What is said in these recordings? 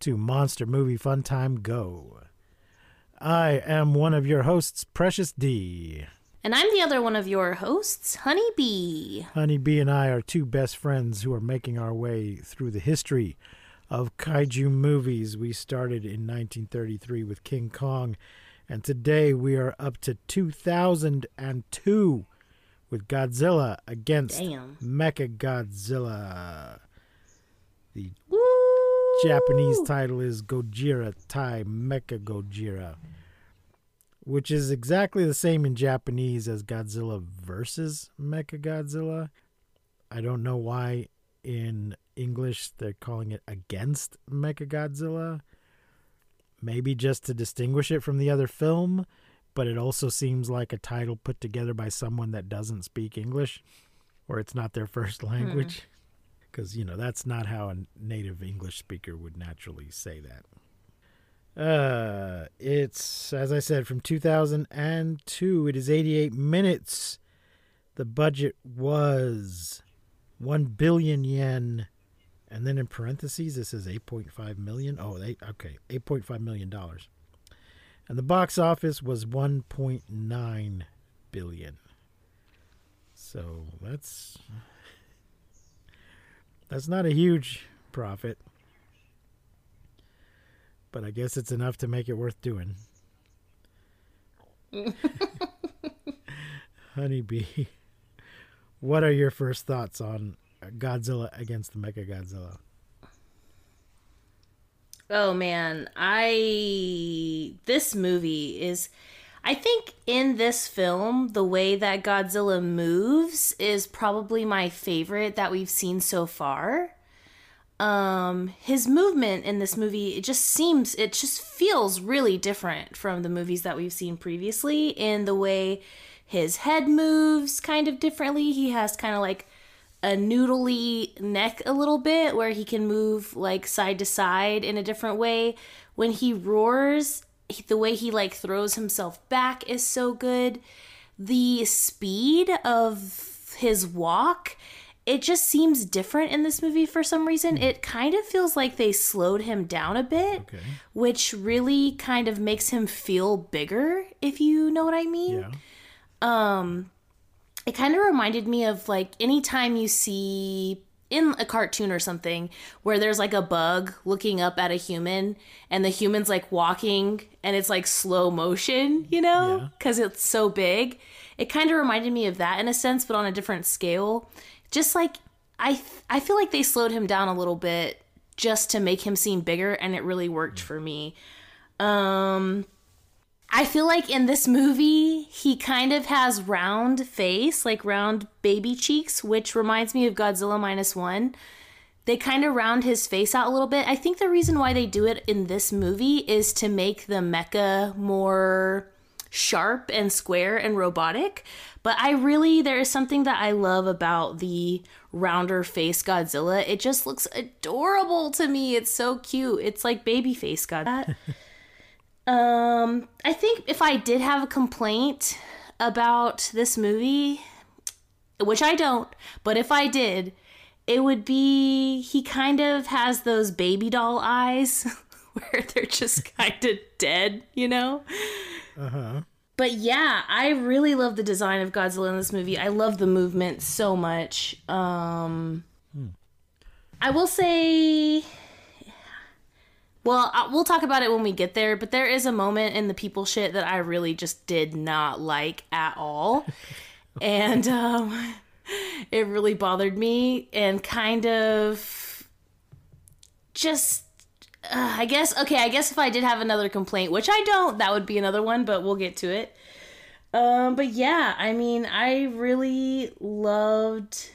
to Monster Movie Fun Time Go. I am one of your hosts, Precious D. And I'm the other one of your hosts, Honeybee. Honeybee and I are two best friends who are making our way through the history of kaiju movies. We started in 1933 with King Kong, and today we are up to 2002 with Godzilla against Damn. Mecha Godzilla. The! Japanese title is Gojira Tai Mecha Gojira, which is exactly the same in Japanese as Godzilla versus Mecha Godzilla. I don't know why in English they're calling it against Mecha Godzilla. Maybe just to distinguish it from the other film, but it also seems like a title put together by someone that doesn't speak English or it's not their first hmm. language because you know that's not how a native english speaker would naturally say that. Uh it's as i said from 2002 it is 88 minutes. The budget was 1 billion yen. And then in parentheses this is 8.5 million. Oh they okay 8.5 million dollars. And the box office was 1.9 billion. So that's that's not a huge profit. But I guess it's enough to make it worth doing. Honeybee, what are your first thoughts on Godzilla against the Mecha Godzilla? Oh man, I this movie is I think in this film the way that Godzilla moves is probably my favorite that we've seen so far. Um his movement in this movie it just seems it just feels really different from the movies that we've seen previously in the way his head moves kind of differently. He has kind of like a noodly neck a little bit where he can move like side to side in a different way. When he roars, the way he like throws himself back is so good. The speed of his walk, it just seems different in this movie for some reason. It kind of feels like they slowed him down a bit, Okay. which really kind of makes him feel bigger, if you know what I mean Yeah. Um it kind of reminded me of like anytime you see in a cartoon or something where there's like a bug looking up at a human and the human's like walking and it's like slow motion, you know, Yeah. because it's so big. It kind of reminded me of that in a sense, but on a different scale. Just like I, th- I feel like they slowed him down a little bit just to make him seem bigger, and it really worked for me. Um, I feel like in this movie, he kind of has round face, like round baby cheeks, which reminds me of Godzilla minus one. They kind of round his face out a little bit. I think the reason why they do it in this movie is to make the mecha more sharp and square and robotic. But I really, there is something that I love about the rounder face Godzilla. It just looks adorable to me. It's so cute. It's like baby face God. Um, I think if I did have a complaint about this movie, which I don't, but if I did, it would be he kind of has those baby doll eyes where they're just kind of dead, you know? Uh huh. But yeah, I really love the design of Godzilla in this movie. I love the movement so much. Um I will say well, I- we'll talk about it when we get there, but there is a moment in the people shit that I really just did not like at all. and um it really bothered me and kind of just uh, I guess okay, I guess if I did have another complaint, which I don't, that would be another one, but we'll get to it. Um but yeah, I mean, I really loved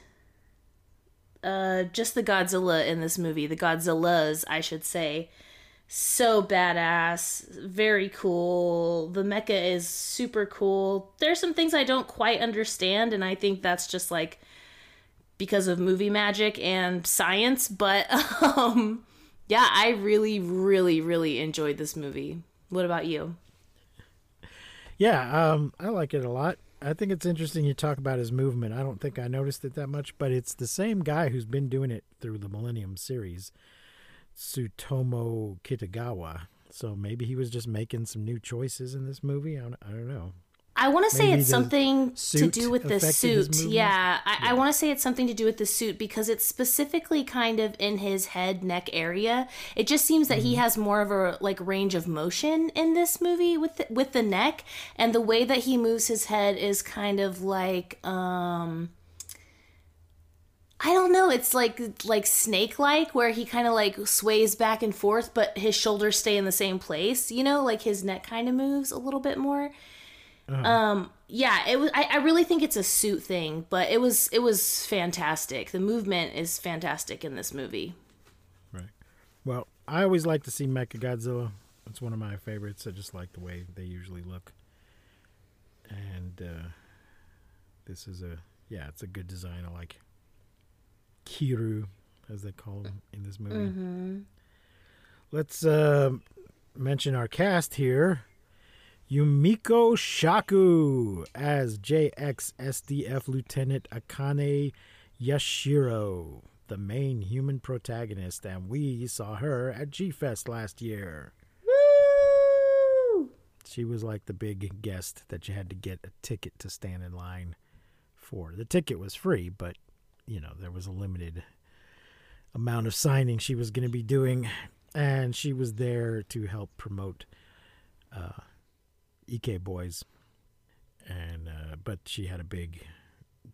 uh just the Godzilla in this movie, the Godzillas, I should say. So badass, very cool. The mecha is super cool. There's some things I don't quite understand, and I think that's just like because of movie magic and science. But um, yeah, I really, really, really enjoyed this movie. What about you? Yeah, um, I like it a lot. I think it's interesting you talk about his movement. I don't think I noticed it that much, but it's the same guy who's been doing it through the Millennium series, Tsutomu Kitagawa. So maybe he was just making some new choices in this movie. I don't, I don't know. I want to say it's something to do with the suit. Yeah, I, I want to say it's something to do with the suit because it's specifically kind of in his head neck area. It just seems that he Mm-hmm. has more of a like range of motion in this movie with the, with the neck, and the way that he moves his head is kind of like um. I don't know. It's like like snake like where he kind of like sways back and forth, but his shoulders stay in the same place. You know, like his neck kind of moves a little bit more. Um, yeah, it was. I, I really think it's a suit thing, but it was it was fantastic. The movement is fantastic in this movie. Right. Well, I always like to see Mecha Godzilla. It's one of my favorites. I just like the way they usually look. And uh, this is a yeah, it's a good design. I like Kiryu, as they call him in this movie. Let's uh, mention our cast here. Yumiko Shaku as JXSDF Lieutenant Akane Yashiro, the main human protagonist, and we saw her at G Fest last year. Woo! She was like the big guest that you had to get a ticket to stand in line for. The ticket was free, but you know, there was a limited amount of signing she was going to be doing, and she was there to help promote uh, EK Boys. And uh, but she had a big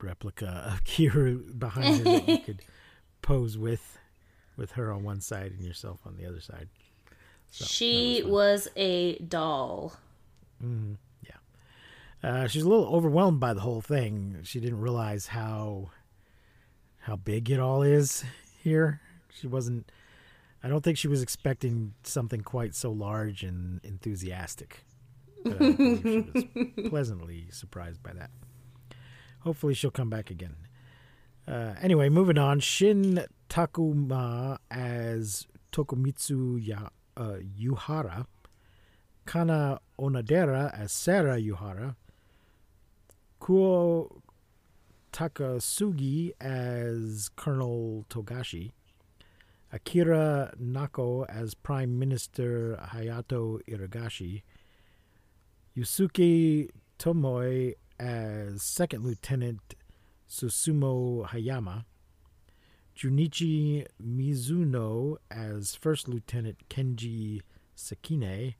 replica of Kiryu behind her that you could pose with, with her on one side and yourself on the other side. So, she fun. was a doll. yeah Uh, she's a little overwhelmed by the whole thing. She didn't realize how how big it all is here. She wasn't. I don't think she was expecting something quite so large and enthusiastic. But I believe she was pleasantly surprised by that. Hopefully, she'll come back again. Uh, anyway, moving on. Shin Takuma as Tokumitsu ya, uh, Yuhara. Kana Onodera as Sarah Yuhara. Kuo Takasugi as Colonel Togashi. Akira Nakao as Prime Minister Hayato Iragashi. Yusuke Tomoe as Second Lieutenant Susumu Hayama. Junichi Mizuno as First Lieutenant Kenji Sakine.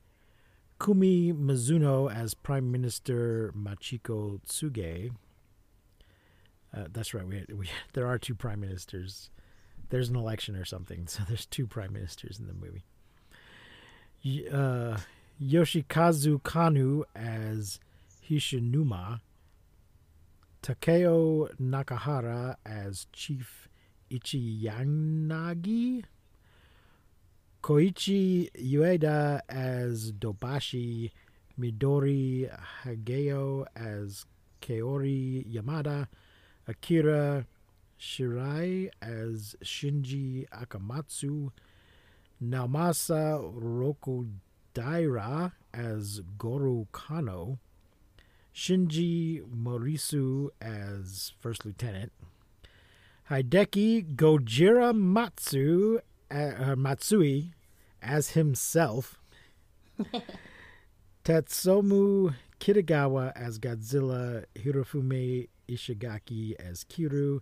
Kumi Mizuno as Prime Minister Machiko Tsuge. Uh, that's right. We, we there are two prime ministers. There's an election or something, so there's two prime ministers in the movie. Uh, Yoshikazu Kanu as Hishinuma. Takeo Nakahara as Chief Ichiyanagi. Koichi Ueda as Dobashi, Midori Hagio as Kaori Yamada, Akira Shirai as Shinji Akamatsu, Naomasa Rokudaira as Goro Kano, Shinji Morisu as First Lieutenant, Hideki Gojira Matsu, uh, uh, Matsui as himself, Tsutomu Kitagawa as Godzilla, Hirofumi Ishigaki as Kiryu,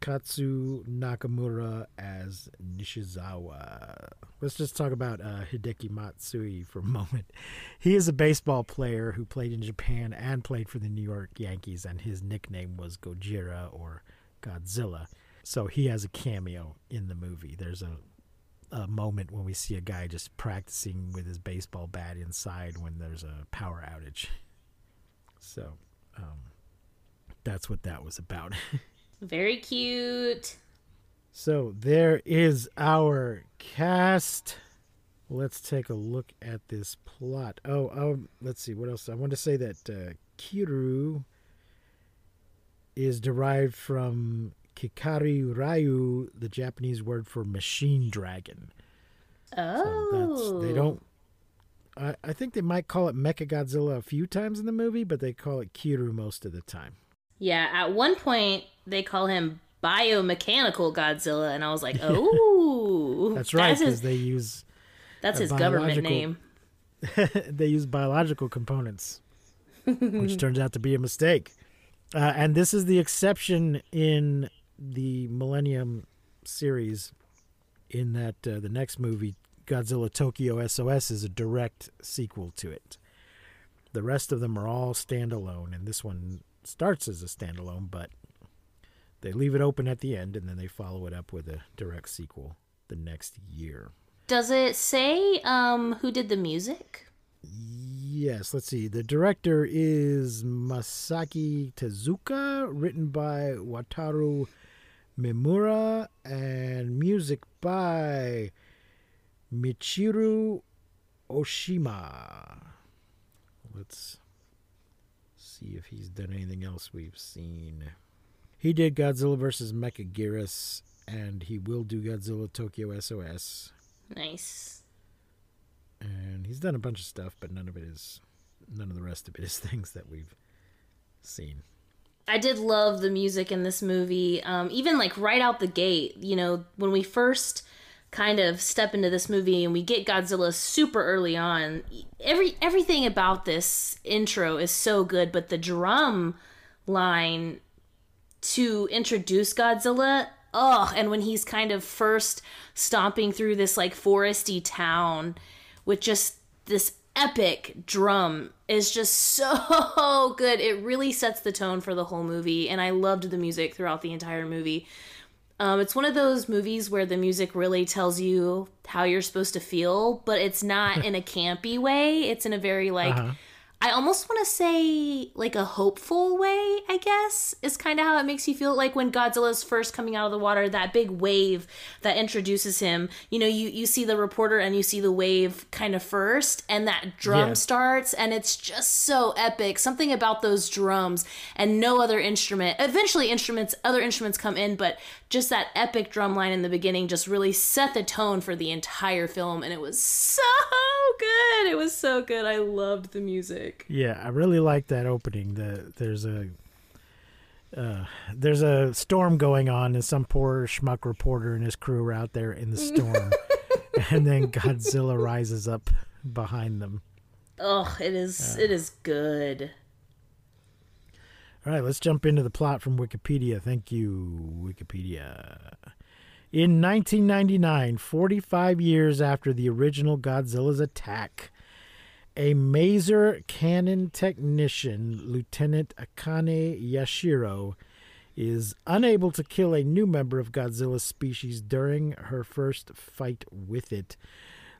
Katsu Nakamura as Nishizawa. Let's just talk about uh, Hideki Matsui for a moment. He is a baseball player who played in Japan and played for the New York Yankees, and his nickname was Gojira or Godzilla. So he has a cameo in the movie. There's a a moment when we see a guy just practicing with his baseball bat inside when there's a power outage. So, um, that's what that was about. Very cute. so there is our cast. let's take a look at this plot. Oh, um, let's see what else. I want to say that uh, Kiryu is derived from Kikai Ryu, the Japanese word for machine dragon. Oh, That's, they don't. I, I think they might call it Mecha Godzilla a few times in the movie, but they call it Kiryu most of the time. Yeah, at one point they call him biomechanical Godzilla, and I was like, oh, That's right, because they use that's his government name. they use biological components, which turns out to be a mistake. Uh, and this is the exception in the Millennium series, in that uh, the next movie, Godzilla Tokyo SOS, is a direct sequel to it. The rest of them are all standalone, and this one starts as a standalone, but they leave it open at the end, and then they follow it up with a direct sequel the next year. Does it say um who did the music? Yes, let's see. The director is Masaaki Tezuka, written by Wataru Mimura, and music by Michiru Oshima. Let's see if he's done anything else we've seen. He did Godzilla vs. Mechagodzilla, and he will do Godzilla Tokyo SOS. Nice. and he's done a bunch of stuff, but none of it is, none of the rest of it is things that we've seen. I did love the music in this movie. Um, even like right out the gate, you know, when we first kind of step into this movie and we get Godzilla super early on, every everything about this intro is so good, but the drum line to introduce Godzilla, oh, and when he's kind of first stomping through this like foresty town with just this epic drum is just so good. It really sets the tone for the whole movie, and I loved the music throughout the entire movie. Um, it's one of those movies where the music really tells you how you're supposed to feel, but it's not in a campy way. It's in a very like Uh-huh. I almost want to say like a hopeful way, I guess, is kind of how it makes you feel. Like when Godzilla's first coming out of the water, that big wave that introduces him, you know, you, you see the reporter and you see the wave kind of first, and that drum Yeah. starts, and it's just so epic. Something about those drums and no other instrument. Eventually, instruments, other instruments come in, but just that epic drum line in the beginning just really set the tone for the entire film, and it was so good. It was so good. I loved the music. Yeah, I really like that opening. The there's a uh, there's a storm going on, and some poor schmuck reporter and his crew are out there in the storm, and then Godzilla rises up behind them. Oh, it is. It is good. All right, let's jump into the plot from Wikipedia. Thank you, Wikipedia. In 1999, 45 years after the original Godzilla's attack, a maser cannon technician, Lieutenant Akane Yashiro, is unable to kill a new member of Godzilla's species during her first fight with it,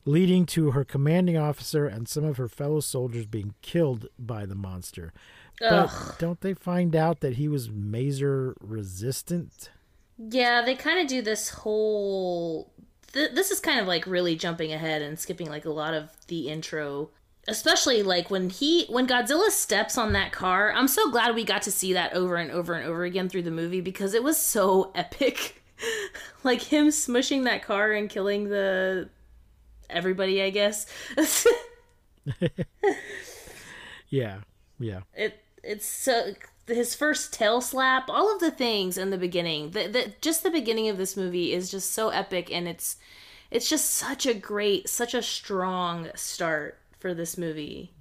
leading to her commanding officer and some of her fellow soldiers being killed by the monster. But don't they find out that he was maser resistant? Yeah, they kind of do this whole. Th- this is kind of like really jumping ahead and skipping like a lot of the intro. Especially like when he when Godzilla steps on that car. I'm so glad we got to see that over and over and over again through the movie because it was so epic. like him smushing that car and killing the everybody, I guess. Yeah, yeah. it it's so his first tail slap all of the things in the beginning the, the just the beginning of this movie is just so epic and it's it's just such a great such a strong start for this movie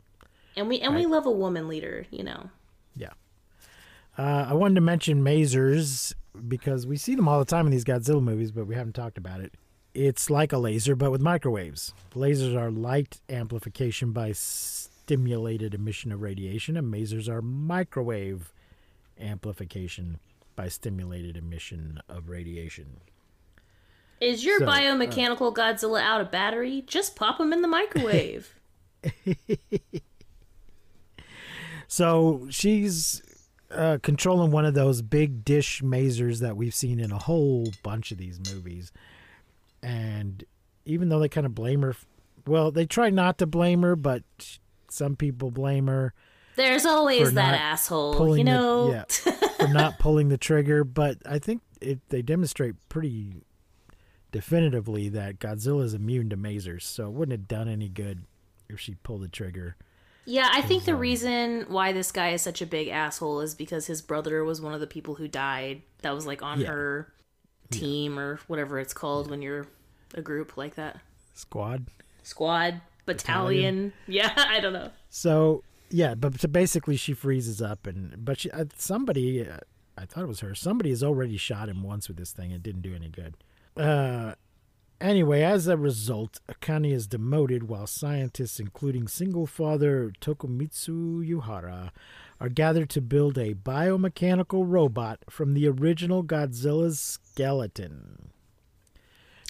and we and we love a woman leader you know Yeah. Uh, I wanted to mention masers because we see them all the time in these Godzilla movies, but we haven't talked about it. It's like a laser, but with microwaves. Lasers are light amplification by stimulated emission of radiation, and masers are microwave amplification by stimulated emission of radiation. is your So, uh, biomechanical godzilla out of battery just pop him in the microwave So she's uh, controlling one of those big dish masers that we've seen in a whole bunch of these movies. And even though they kind of blame her well, they try not to blame her, but some people blame her There's always that asshole, you the- know. yeah. for not pulling the trigger. But I think it, they demonstrate pretty definitively that Godzilla is immune to masers, so it wouldn't have done any good if she pulled the trigger. Yeah, I think the reason why this guy is such a big asshole is because his brother was one of the people who died. That was like on Yeah. her team or whatever it's called when you're a group like that. Squad. Squad, battalion. Yeah, I don't know. So yeah, but so basically she freezes up, and but she uh, somebody, uh, I thought it was her. Somebody has already shot him once with this thing. It didn't do any good. Uh, anyway, as a result, Akane is demoted, while scientists, including single father Tokumitsu Yuhara, are gathered to build a biomechanical robot from the original Godzilla's skeleton.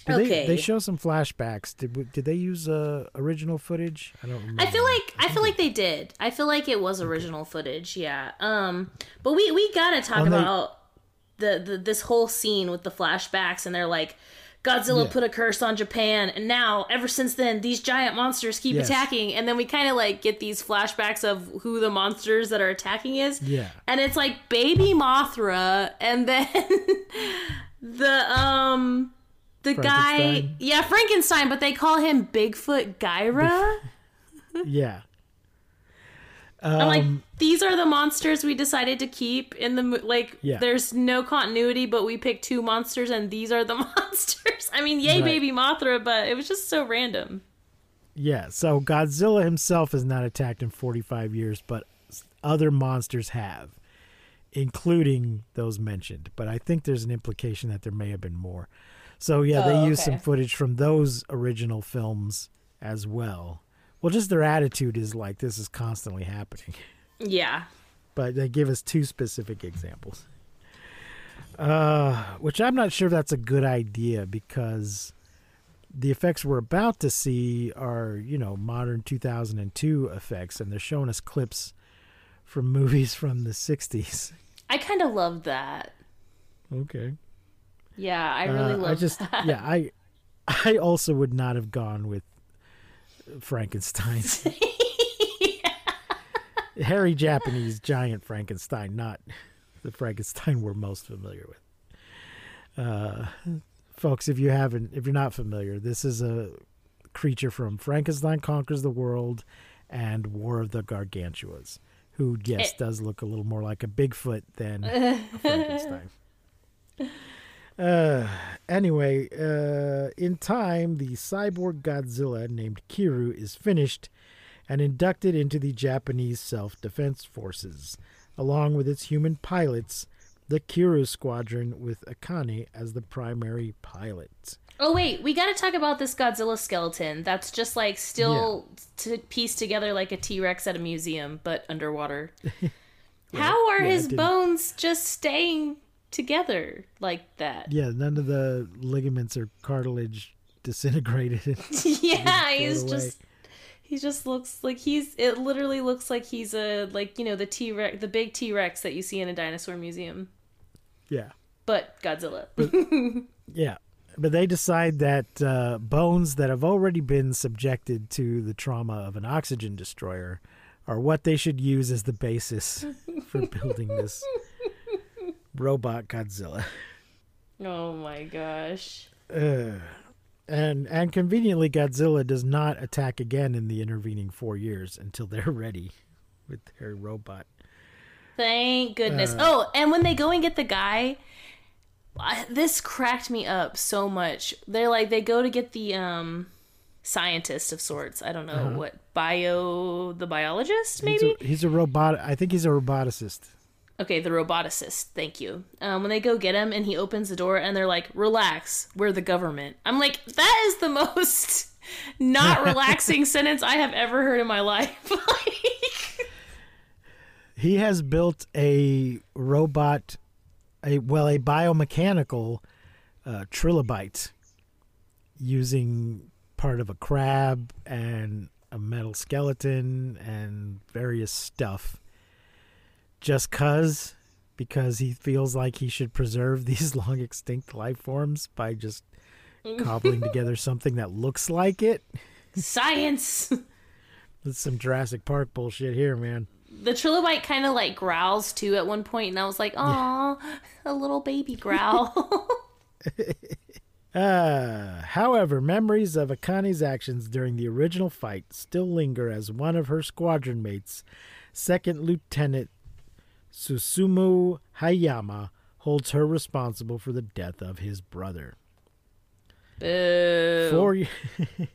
Did Okay. They, they show some flashbacks. Did did they use uh, original footage? I don't remember. I feel like I feel like they did. I feel like it was original footage, yeah. Um, but we we gotta talk they- about the, the this whole scene with the flashbacks, and they're like, Godzilla Yeah. put a curse on Japan, and now ever since then, these giant monsters keep Yes. attacking, and then we kind of like get these flashbacks of who the monsters that are attacking is, Yeah. and it's like baby Mothra, and then the um. The guy, yeah, Frankenstein, but they call him Bigfoot Gaira. Yeah. I'm like, Um, these are the monsters we decided to keep in the like. Yeah. There's no continuity, but we picked two monsters, and these are the monsters. I mean, yay, Right. baby Mothra, but it was just so random. Yeah, so Godzilla himself has not attacked in 45 years, but other monsters have, including those mentioned. But I think there's an implication that there may have been more. So yeah, they Oh, use some footage from those original films as well. Well, just their attitude is like this is constantly happening. Yeah, but they give us two specific examples. Uh, which I'm not sure if that's a good idea because the effects we're about to see are, you know, modern 2002 effects, and they're showing us clips from movies from the 60s. I kind of love that. Okay. Yeah, I really Uh, love I just, that. yeah, I, I also would not have gone with Frankenstein. Hairy Japanese giant Frankenstein, not the Frankenstein we're most familiar with. Uh, folks, if you haven't, if you're not familiar, this is a creature from Frankenstein Conquers the World and War of the Gargantuas, who, yes, Eh. does look a little more like a Bigfoot than a Frankenstein. Uh, anyway, uh, in time, the cyborg Godzilla named Kiryu is finished and inducted into the Japanese Self Defense Forces, along with its human pilots, the Kiryu Squadron, with Akane as the primary pilot. Oh wait, we got to talk about this Godzilla skeleton. That's just like still to piece together like a T Rex at a museum, but underwater. How are yeah, his bones just staying together like that? Yeah, none of the ligaments or cartilage disintegrated. yeah, he's just he just looks like he's it literally looks like he's a like you know the T Rex the big T Rex that you see in a dinosaur museum, yeah. but Godzilla. Yeah. But they decide that uh, bones that have already been subjected to the trauma of an oxygen destroyer are what they should use as the basis for building this robot Godzilla. oh my gosh. Uh, and and conveniently, Godzilla does not attack again in the intervening four years until they're ready with their robot. Thank goodness. Uh, oh, and when they go and get the guy, I, this cracked me up so much. They're like they go to get the um scientist of sorts. I don't know what bio the biologist maybe. Uh-huh. He's a, he's a robot. I think he's a roboticist. Okay, the roboticist. Thank you. Um, when they go get him and he opens the door and they're like, "Relax, we're the government." I'm like, that is the most not relaxing sentence I have ever heard in my life. He has built a robot, a well, a biomechanical uh, trilobite using part of a crab and a metal skeleton and various stuff. Just cause, because he feels like he should preserve these long extinct life forms by just cobbling together something that looks like it. Science. That's some Jurassic Park bullshit here, man. The trilobite kind of like growls too at one point, and I was like, "Aw, a little baby growl." Uh, however, memories of Akane's actions during the original fight still linger as one of her squadron mates, Second Lieutenant Susumu Hayama, holds her responsible for the death of his brother. Boo. Four,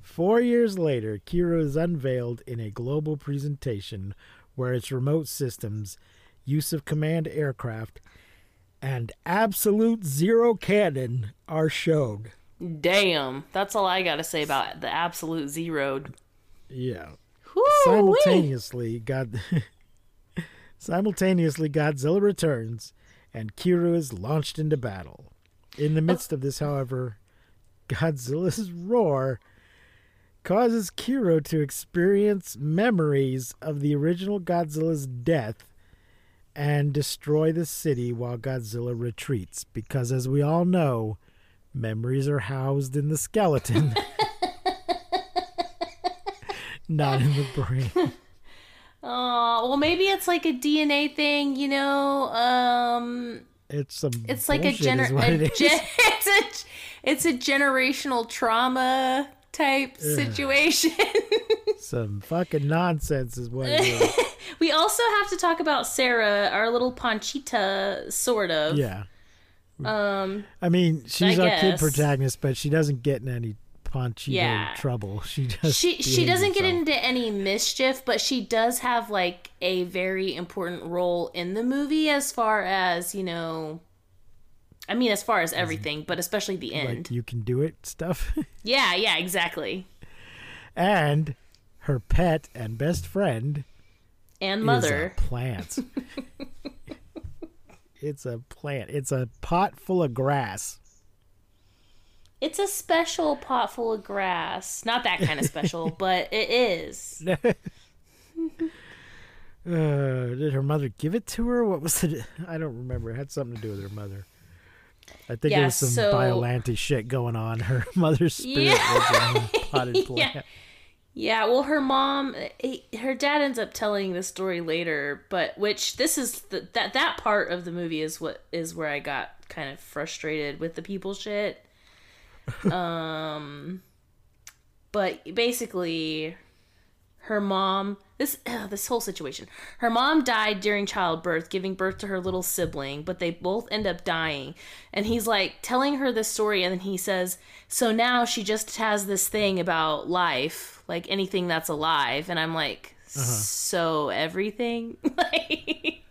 Four years later, Kiryu is unveiled in a global presentation where its remote systems, use of command aircraft, and absolute zero cannon are shown. Damn, that's all I gotta say about the absolute zero. Yeah. Whew-wee. Simultaneously, God Simultaneously Godzilla returns and Kiryu is launched into battle. In the midst of this, however, Godzilla's roar causes Kiryu to experience memories of the original Godzilla's death and destroy the city while Godzilla retreats. Because, as we all know, memories are housed in the skeleton, not in the brain. Oh, well, maybe it's like a DNA thing, you know. Um, It's some. it's like a, gener- a it is. gen- it's a it's a generational trauma type situation. some fucking nonsense is what it is. we also have to talk about Sarah, our little Panchita, sort of. yeah. Um, I mean, she's I our kid protagonist, but she doesn't get in any Panchito Yeah. trouble. She just she she doesn't get into any mischief, but she does have like a very important role in the movie as far as you know. I mean, as far as everything, but especially the end. like you can do it stuff. yeah, yeah, exactly. and her pet and best friend And is mother. a plant. it's a plant. It's a pot full of grass. It's a special pot full of grass. Not that kind of special, but it is. Uh, did her mother give it to her? What was it? I don't remember. It had something to do with her mother. I think Yeah, there was some so- shit going on. Her mother's spirit Yeah. was a potted plant. Yeah. Yeah, well, her mom, he- her dad ends up telling the story later, but which this is the, that that part of the movie is what is where I got kind of frustrated with the people shit. um, but basically, her mom this ugh, this whole situation. Her mom died during childbirth, giving birth to her little sibling, but they both end up dying. And he's like telling her this story, and then he says, "So now she just has this thing about life, like anything that's alive." And I'm like, "So everything?" like,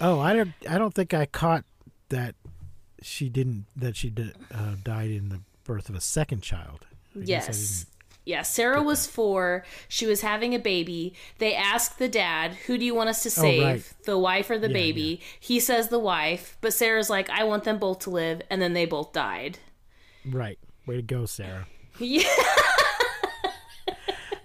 Oh, I don't. I don't think I caught that she didn't. That she did, uh, died in the birth of a second child. I yes. Yeah, Sarah was four. She was having a baby. They asked the dad, Who do you want us to save? Oh, right. The wife or the Yeah, baby? He says the wife, but Sarah's like, I want them both to live. And then they both died. Right. Way to go, Sarah. Yeah.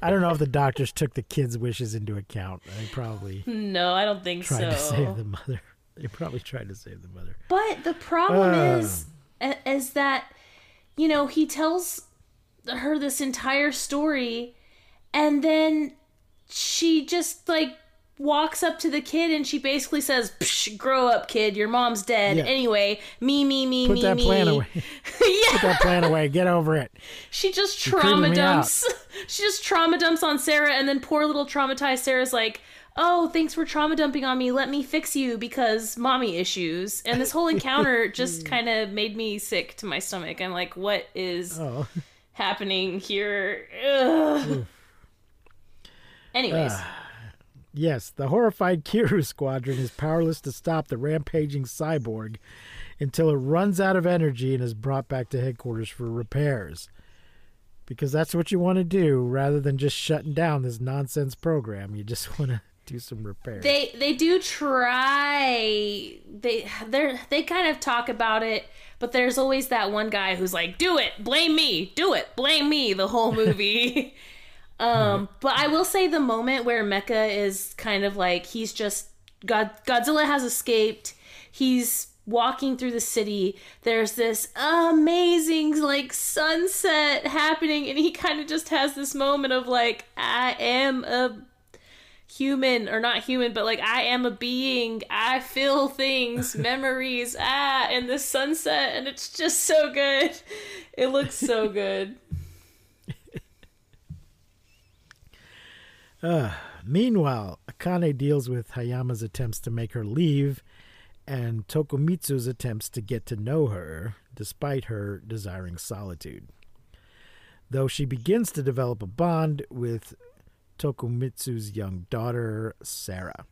I don't know if the doctors took the kids' wishes into account. They probably No, I don't think tried so. to save the mother. They probably tried to save the mother. But the problem Uh. is, is that, you know, he tells her this entire story, and then she just like walks up to the kid and she basically says, Psh, "Grow up, kid. Your mom's dead. Yeah. Anyway, me, me, me, me. Put me, that me." plan away. Put that plan away. Get over it. she just trauma dumps. She just trauma dumps on Sarah, and then poor little traumatized Sarah's like. Oh, thanks for trauma dumping on me. Let me fix you because mommy issues. And this whole encounter just kind of made me sick to my stomach. I'm like, what is Oh, happening here? Anyways, ah, yes. The horrified Kiryu squadron is powerless to stop the rampaging cyborg until it runs out of energy and is brought back to headquarters for repairs. Because that's what you want to do rather than just shutting down this nonsense program. You just want to do some repairs. they they do try. They they they kind of talk about it, but there's always that one guy who's like, "Do it, blame me, do it, blame me." The whole movie. um, but I will say the moment where Mecha is kind of like he's just God Godzilla has escaped. He's walking through the city there's this amazing like sunset happening and he kind of just has this moment of like i am a human or not human but like i am a being. I feel things memories ah and the sunset and it's just so good. It looks so good. Meanwhile, Akane deals with Hayama's attempts to make her leave and Tokumitsu's attempts to get to know her, despite her desiring solitude. Though she begins to develop a bond with Tokumitsu's young daughter, Sarah.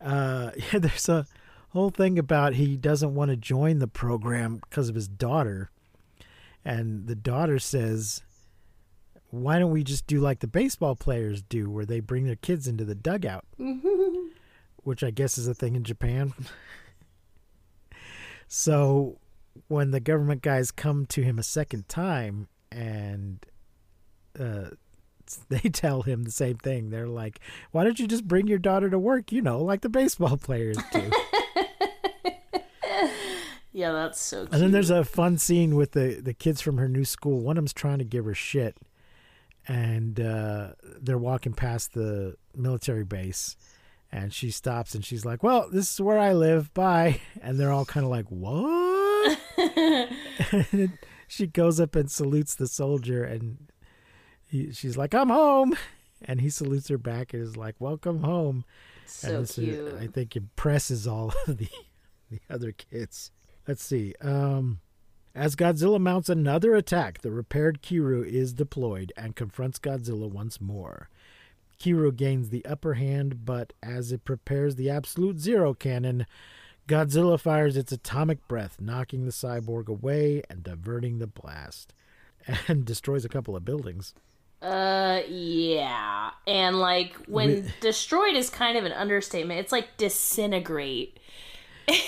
Uh, yeah, there's a whole thing about he doesn't want to join the program because of his daughter. And the daughter says, why don't we just do like the baseball players do, where they bring their kids into the dugout? Which I guess is a thing in Japan. so when the government guys come to him a second time and uh, they tell him the same thing, they're like, why don't you just bring your daughter to work, you know, like the baseball players do? yeah that's so cute And then there's a fun scene with the, the kids from her new school. One of them's trying to give her shit, and uh, they're walking past the military base, and she stops and she's like, "Well, this is where I live. Bye." And they're all kind of like, "What?" she goes up and salutes the soldier, and he, she's like, "I'm home." And he salutes her back and is like, "Welcome home." so and this is- cute I think impresses all of the the other kids. Let's see. Um, as Godzilla mounts another attack, the repaired Kiryu is deployed and confronts Godzilla once more. Kiryu gains the upper hand, but as it prepares the Absolute Zero cannon, Godzilla fires its atomic breath, knocking the cyborg away and diverting the blast, and destroys a couple of buildings. Uh, yeah. And like when Wi- destroyed is kind of an understatement. It's like disintegrate.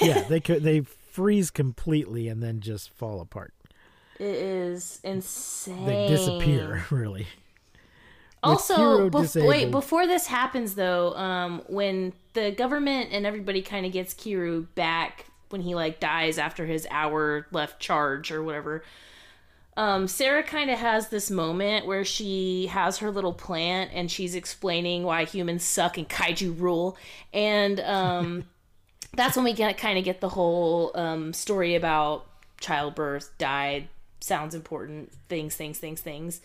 Yeah, they could they freeze completely and then just fall apart. It is insane. They disappear, really. Also, bef- wait, before this happens though, um, when the government and everybody kind of gets Kiryu back when he like dies after his hour left charge or whatever. Um, Sarah kind of has this moment where she has her little plant and she's explaining why humans suck and kaiju rule, and um, that's when we get kind of get the whole um, story about childbirth, died, sounds important, things, things, things, things.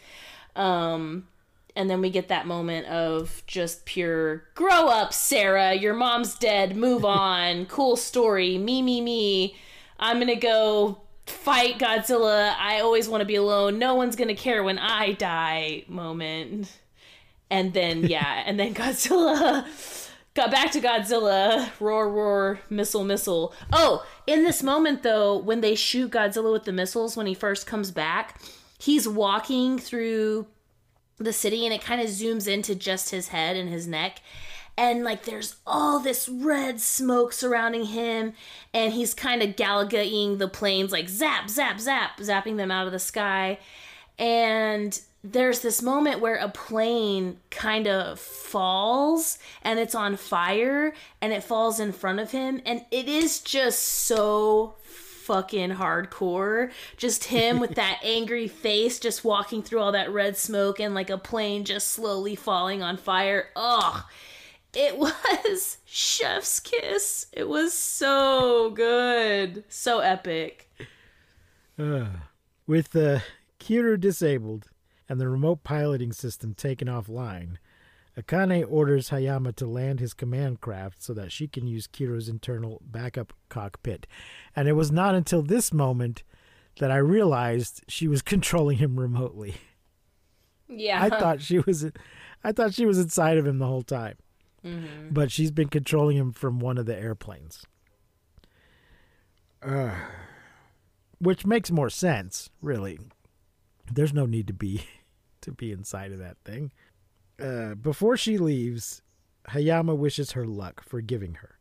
Um, and then we get that moment of just pure grow up, Sarah. Your mom's dead. Move on. cool story. Me, me, me. I'm gonna go fight Godzilla. I always want to be alone. No one's gonna care when I die. Moment. And then yeah, and then Godzilla got back to Godzilla. Roar, roar, missile, missile. Oh, in this moment though, when they shoot Godzilla with the missiles, when he first comes back, he's walking through the city and it kind of zooms into just his head and his neck and like there's all this red smoke surrounding him and he's kind of galagaing the planes like zap zap zap zapping them out of the sky and there's this moment where a plane kind of falls and it's on fire and it falls in front of him and it is just so fucking hardcore. Just him with that angry face, just walking through all that red smoke and like a plane just slowly falling on fire. Ugh. It was chef's kiss. It was so good. So epic. With uh, the Kiryu disabled and the remote piloting system taken offline, Akane orders Hayama to land his command craft so that she can use Kiryu's internal backup cockpit. And it was not until this moment that I realized she was controlling him remotely. Yeah. I thought she was I thought she was inside of him the whole time. But she's been controlling him from one of the airplanes. Uh, which makes more sense, really. There's no need to be to be inside of that thing. Uh, before she leaves, Hayama wishes her luck, forgiving her.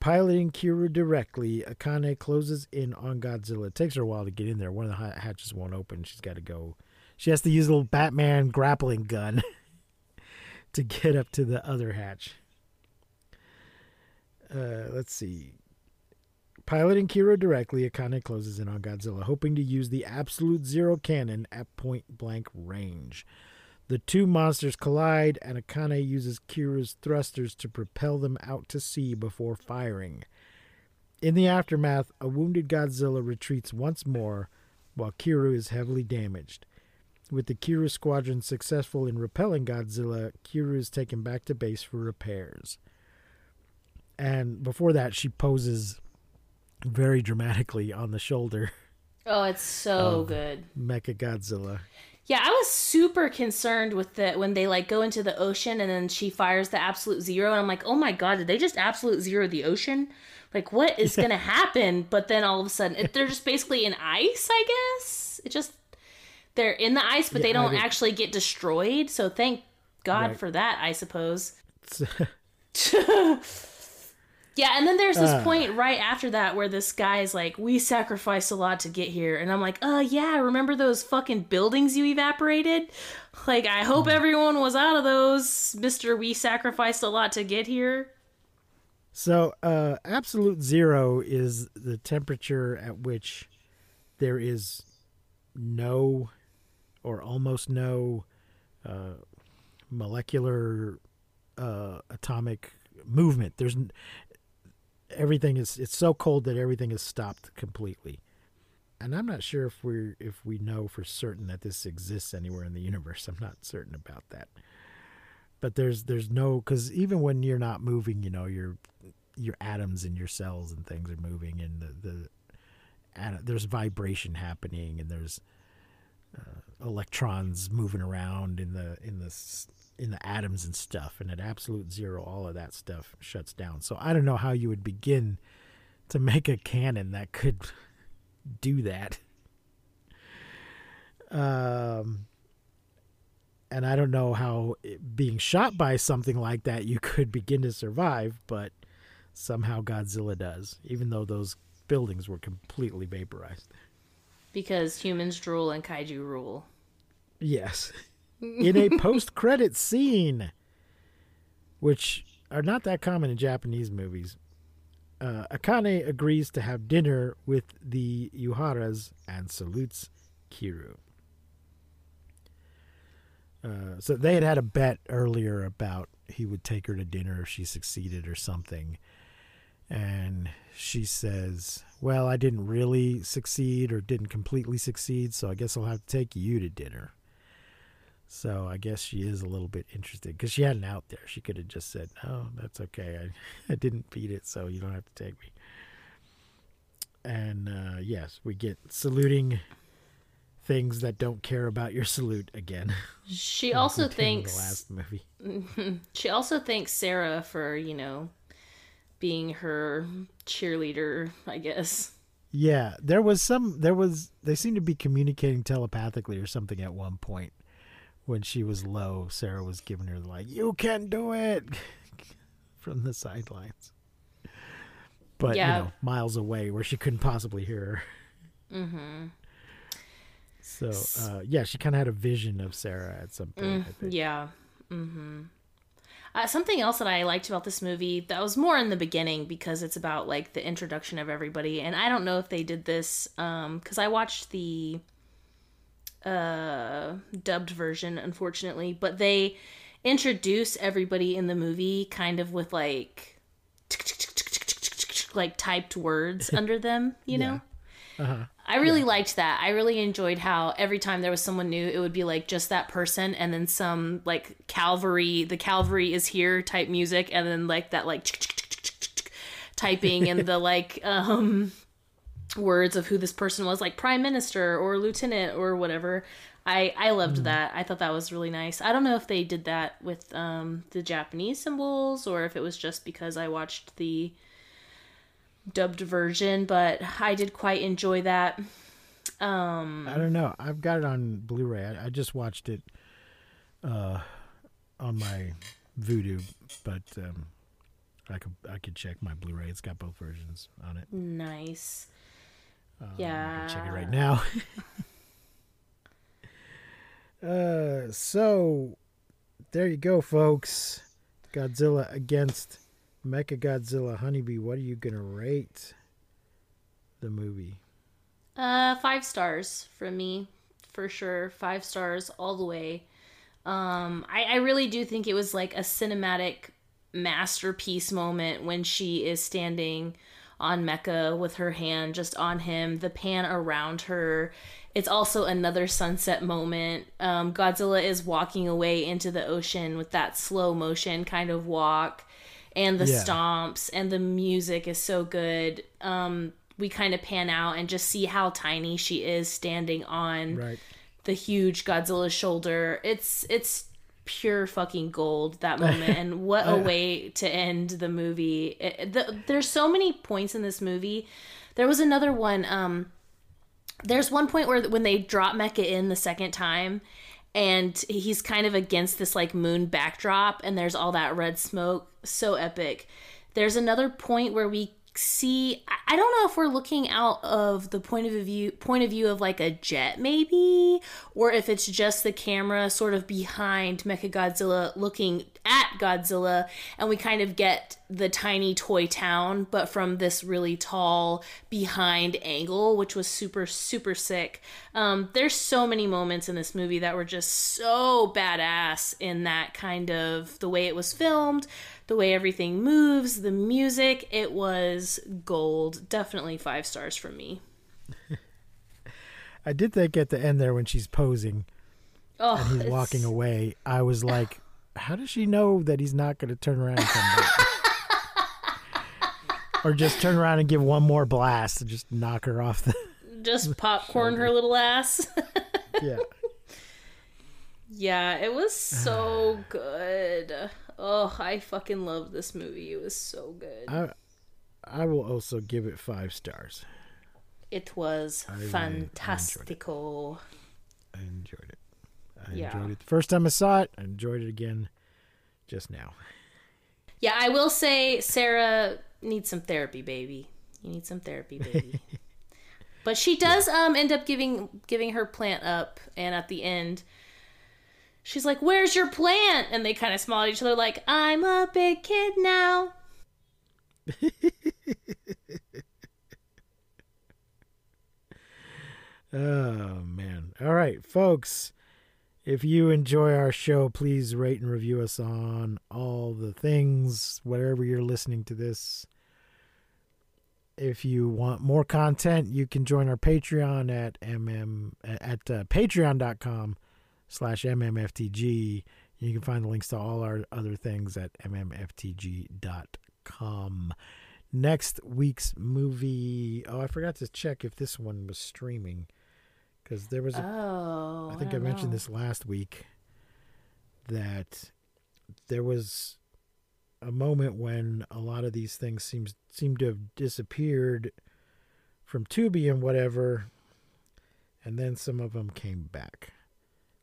Piloting Kiryu directly, Akane closes in on Godzilla. It takes her a while to get in there. One of the hatches won't open. She's got to go. She has to use a little Batman grappling gun to get up to the other hatch. Uh, let's see. Piloting Kiryu directly, Akane closes in on Godzilla, hoping to use the absolute zero cannon at point blank range. The two monsters collide, and Akane uses Kiryu's thrusters to propel them out to sea before firing. In the aftermath, a wounded Godzilla retreats once more, while Kiryu is heavily damaged. With the Kiryu squadron successful in repelling Godzilla, Kiryu is taken back to base for repairs. And before that, she poses very dramatically on the shoulder Oh, it's so good. Mecha Godzilla. Yeah, I was super concerned with the when they like go into the ocean and then she fires the absolute zero and I'm like, "Oh my god, did they just absolute zero the ocean? Like what is going to happen?" But then all of a sudden, it, they're just basically in ice, I guess. It just they're in the ice, but Yeah, they don't actually get destroyed. So thank God Right. for that, I suppose. Yeah, and then there's this Uh. point right after that where this guy is like, "We sacrificed a lot to get here," and I'm like, "Uh, yeah, remember those fucking buildings you evaporated? Like, I hope everyone was out of those, Mister. We sacrificed a lot to get here." So, uh, absolute zero is the temperature at which there is no or almost no uh, molecular uh, atomic movement. There's everything is it's so cold that everything is stopped completely. And I'm not sure if we if we know for certain that this exists anywhere in the universe. I'm not certain about that. But there's there's no because even when you're not moving, you know, your your atoms and your cells and things are moving, and the the there's vibration happening, and there's uh, electrons moving around in the in the in the atoms and stuff. And at absolute zero, all of that stuff shuts down. So I don't know how you would begin to make a cannon that could do that. Um, and I don't know how it, being shot by something like that you could begin to survive, but somehow Godzilla does, even though those buildings were completely vaporized. Because humans drool and kaiju rule. Yes. In a post credit scene, which are not that common in Japanese movies, uh, Akane agrees to have dinner with the Yuharas and salutes Kiryu. Uh, so they had had a bet earlier about he would take her to dinner if she succeeded or something. And she says, Well, I didn't really succeed or didn't completely succeed, so I guess I'll have to take you to dinner. So I guess she is a little bit interested because she had an out there. She could have just said, "No, that's okay. I, I didn't beat it, so you don't have to take me." And uh, yes, we get saluting things that don't care about your salute again. She also thinks last movie. she also thanks Sarah for you know being her cheerleader. I guess. Yeah, there was some. There was. They seemed to be communicating telepathically or something at one point. When she was low, Sarah was giving her like, "You can do it," from the sidelines. But Yeah. you know, miles away where she couldn't possibly hear her. Mm-hmm. So uh, yeah, she kind of had a vision of Sarah at some point. I think. Yeah. Mm-hmm. Uh, something else that I liked about this movie that was more in the beginning because it's about like the introduction of everybody, and I don't know if they did this because I watched the uh, dubbed version, unfortunately, but they introduce everybody in the movie kind of with like like typed words under them, you know. Uh-huh. I really liked that. I really enjoyed how every time there was someone new, it would be like just that person, and then some like Calvary, the Calvary is here type music, and then like that like typing and the like um words of who this person was, like prime minister or lieutenant or whatever. I I loved that. I thought that was really nice. I don't know if they did that with um the Japanese symbols or if it was just because I watched the dubbed version, but I did quite enjoy that. Um, I don't know. I've got it on Blu-ray. I, I just watched it uh, on my Vudu, but um, I could I could check my Blu-ray. It's got both versions on it. nice. Um, Yeah. check it right now. uh, so there you go, folks. Godzilla against Mecha Godzilla Honeybee. What are you gonna rate? the movie? Uh, five stars from me, for sure. Five stars all the way. Um, I, I really do think it was like a cinematic masterpiece moment when she is standing on Mecha with her hand just on him, the pan around her. It's also another sunset moment. Um, Godzilla is walking away into the ocean with that slow motion kind of walk, and the Yeah. stomps, and the music is so good. Um, we kind of pan out and just see how tiny she is standing on Right. the huge Godzilla's shoulder. It's it's pure fucking gold that moment, and what a way to end the movie. It, the, there's so many points in this movie. There was another one. Um, there's one point where when they drop Mecha in the second time, and he's kind of against this like moon backdrop, and there's all that red smoke. So epic. There's another point where we see I- don't know if we're looking out of the point of view point of view of like a jet maybe or if it's just the camera sort of behind Mechagodzilla looking at Godzilla and we kind of get the tiny toy town but from this really tall behind angle which was super super sick um, there's so many moments in this movie that were just so badass in that kind of the way it was filmed the way everything moves, the music, it was gold. Definitely five stars from me. I did think at the end there when she's posing Oh, and he's it's- walking away, I was like, how does she know that he's not going to turn around and come back? or just turn around and give one more blast and just knock her off the. Just popcorn her little ass. yeah. Yeah, it was so good. Oh, I fucking love this movie. It was so good. I, I will also give it five stars. It was I really- I enjoyed it. I enjoyed it. I Yeah. enjoyed it the first time I saw it. I enjoyed it again just now. Yeah, I will say Sarah needs some therapy, baby. You need some therapy, baby. but she does um end up giving giving her plant up and at the end she's like, "Where's your plant?" and they kind of smile at each other like, "I'm a big kid now." Oh man. All right, folks. If you enjoy our show, please rate and review us on all the things, wherever you're listening to this. If you want more content, you can join our Patreon at mm at uh, patreon.com slash mmftg. You can find the links to all our other things at mmftg.com. Next week's movie. Oh, I forgot to check if this one was streaming because there was a Oh, I think I, don't mentioned know. this last week that there was a moment when a lot of these things seems seem to have disappeared from Tubi and whatever, and then some of them came back.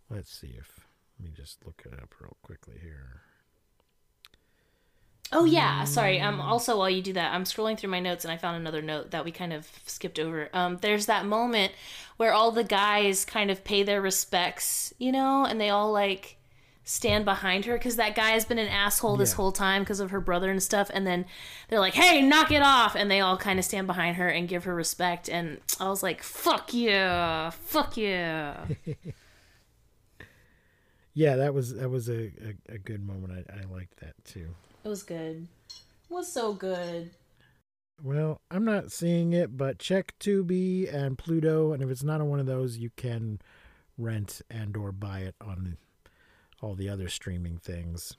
Let's see if let me just look it up real quickly here. Oh yeah, sorry. Um also while you do that, I'm scrolling through my notes and I found another note that we kind of skipped over. Um there's that moment where all the guys kind of pay their respects, you know, and they all like stand behind her cuz that guy has been an asshole this Yeah. whole time because of her brother and stuff and then they're like, "Hey, knock it off." And they all kind of stand behind her and give her respect and I was like, "Fuck yeah. Fuck yeah." Yeah, that was that was a, a, a good moment. I, I liked that too. it was good. It was so good. Well, I'm not seeing it, but check Tubi and Pluto, and if it's not on one of those, you can rent and or buy it on all the other streaming things.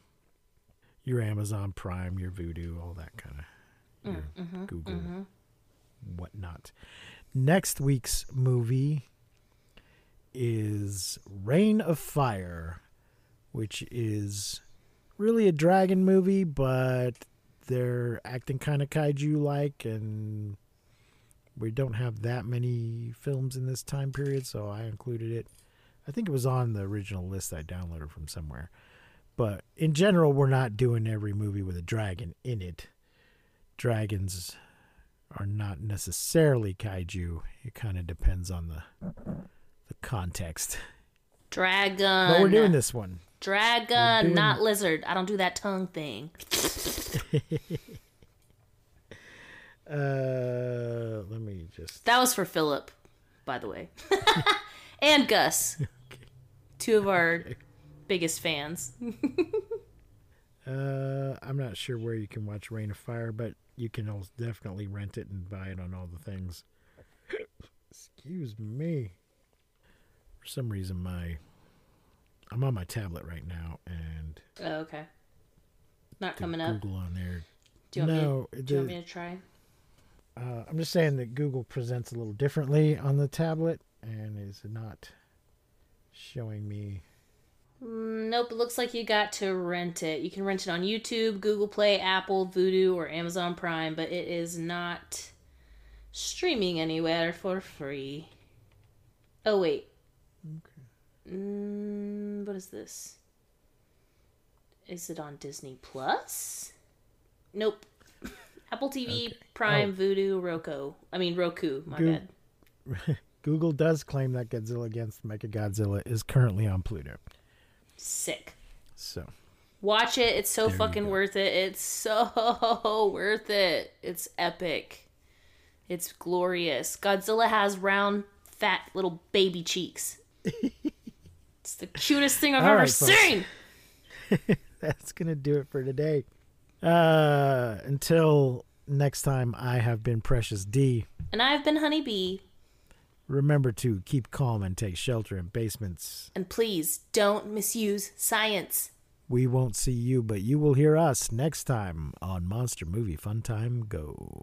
Your Amazon Prime, your Vudu, all that kind of your mm, mm-hmm, Google, mm-hmm. whatnot. Next week's movie is Reign of Fire, which is really a dragon movie, but they're acting kind of kaiju like, and we don't have that many films in this time period, so I included it. I think it was on the original list I downloaded from somewhere. But in general, we're not doing every movie with a dragon in it. Dragons are not necessarily kaiju. It kind of depends on the the context. Dragon. But we're doing this one. Dragon, doing- not lizard. I don't do that tongue thing. Uh, let me just. That was for Philip, by the way. and Gus. okay. Two of our biggest fans. Uh, I'm not sure where you can watch Reign of Fire, but you can also definitely rent it and buy it on all the things. Excuse me. For some reason, my I'm on my tablet right now, and Oh, okay. Not coming up. Google on there. Do you want, no, me, it do you want me to try? Uh, I'm just saying that Google presents a little differently on the tablet, and is not showing me. Mm, Nope, it looks like you got to rent it. You can rent it on YouTube, Google Play, Apple, Vudu, or Amazon Prime, but it is not streaming anywhere for free. Oh, wait. Mm, what is this? Is it on Disney Plus? Nope. Apple TV, Prime, Vudu, Roku. I mean, Roku, my Goo- bad. Google does claim that Godzilla against Mechagodzilla is currently on Pluto. Sick. So Watch it. It's so There fucking worth it. It's so worth it. It's epic. It's glorious. Godzilla has round, fat little baby cheeks. it's the cutest thing I've All ever right, seen. that's gonna do it for today. Uh, until next time, I have been Precious D. And I've been Honeybee. Remember to keep calm and take shelter in basements. And please don't misuse science. We won't see you, but you will hear us next time on Monster Movie Fun Time Go.